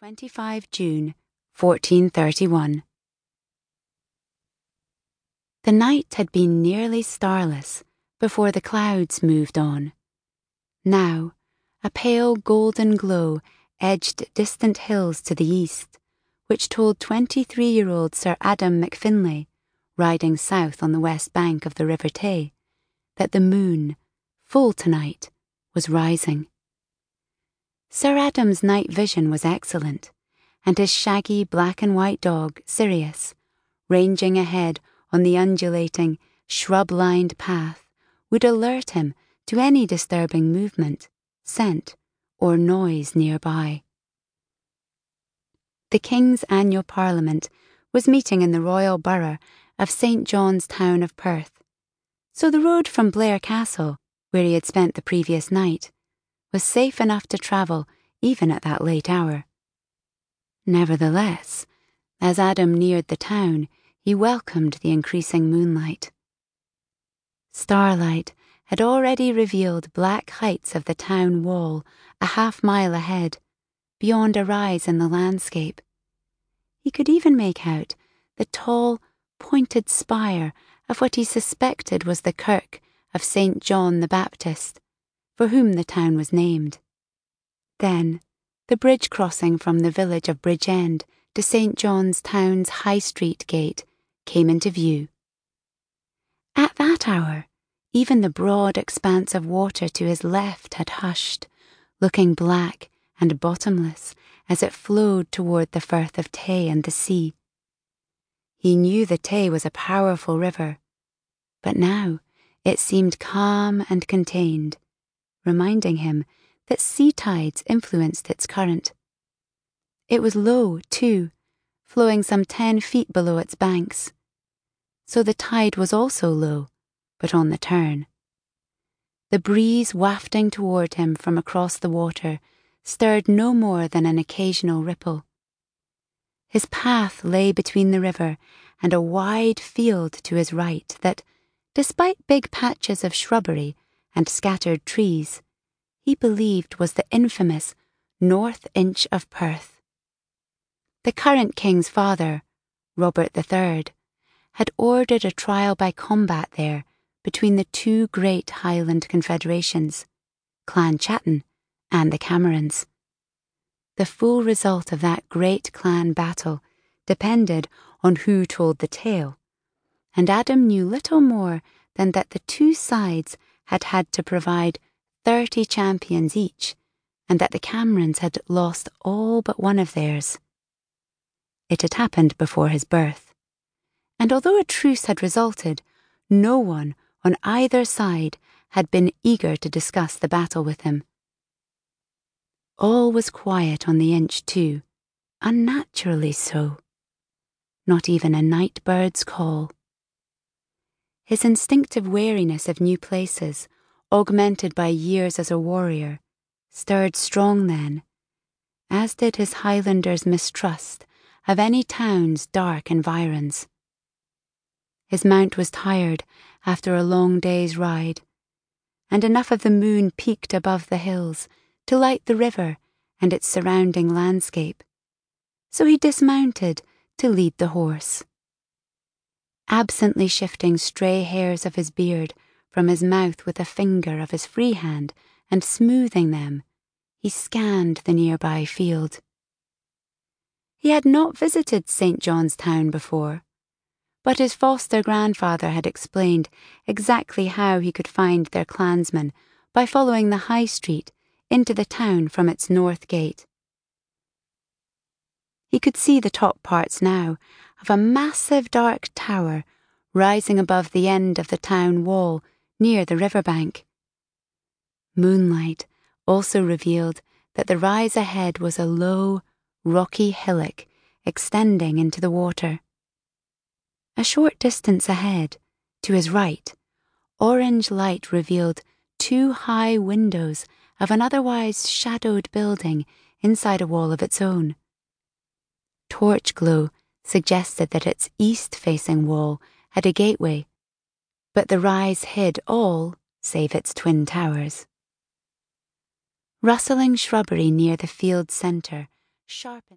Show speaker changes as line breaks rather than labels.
25 June 1431. The night had been nearly starless before the clouds moved on. Now, a pale golden glow edged distant hills to the east, which told 23 year old Sir Adham MacFinlagh, riding south on the west bank of the River Tay, that the moon, full tonight, was rising. Sir Adham's night vision was excellent, and his shaggy black and white dog, Sirius, ranging ahead on the undulating, shrub lined path, would alert him to any disturbing movement, scent, or noise nearby. The King's annual Parliament was meeting in the royal borough of St. John's town of Perth, so the road from Blair Castle, where he had spent the previous night, was safe enough to travel even at that late hour. Nevertheless, as Adham neared the town, he welcomed the increasing moonlight. Starlight had already revealed black heights of the town wall a half mile ahead, beyond a rise in the landscape. He could even make out the tall, pointed spire of what he suspected was the kirk of St. John the Baptist, for whom the town was named. Then, the bridge crossing from the village of Bridge End to St. John's Town's High Street gate came into view. At that hour, even the broad expanse of water to his left had hushed, looking black and bottomless as it flowed toward the Firth of Tay and the sea. He knew the Tay was a powerful river, but now it seemed calm and contained reminding him that sea tides influenced its current. It was low, too, flowing some ten feet below its banks. So the tide was also low, but on the turn. The breeze wafting toward him from across the water stirred no more than an occasional ripple. His path lay between the river and a wide field to his right that, despite big patches of shrubbery, and scattered trees, he believed was the infamous North Inch of Perth. The current king's father, Robert III, had ordered a trial by combat there between the two great Highland confederations, Clan Chattan and the Camerons. The full result of that great clan battle depended on who told the tale, and Adham knew little more than that the two sides had had to provide 30 champions each, and that the Camerons had lost all but one of theirs. It had happened before his birth, and although a truce had resulted, no one on either side had been eager to discuss the battle with him. All was quiet on the inch, too, unnaturally so. Not even a night bird's call. His instinctive wariness of new places, augmented by years as a warrior, stirred strong then, as did his Highlander's mistrust of any town's dark environs. His mount was tired after a long day's ride, and enough of the moon peeked above the hills to light the river and its surrounding landscape, so he dismounted to lead the horse absently shifting stray hairs of his beard from his mouth with a finger of his free hand and smoothing them, he scanned the nearby field. He had not visited St. John's Town before, but his foster grandfather had explained exactly how he could find their clansmen by following the High Street into the town from its north gate. He could see the top parts now of a massive dark tower rising above the end of the town wall near the river bank. Moonlight also revealed that the rise ahead was a low, rocky hillock extending into the water. A short distance ahead, to his right, orange light revealed two high windows of an otherwise shadowed building inside a wall of its own. Torch glow suggested that its east facing wall had a gateway, but the rise hid all save its twin towers. Rustling shrubbery near the field's centre sharpened.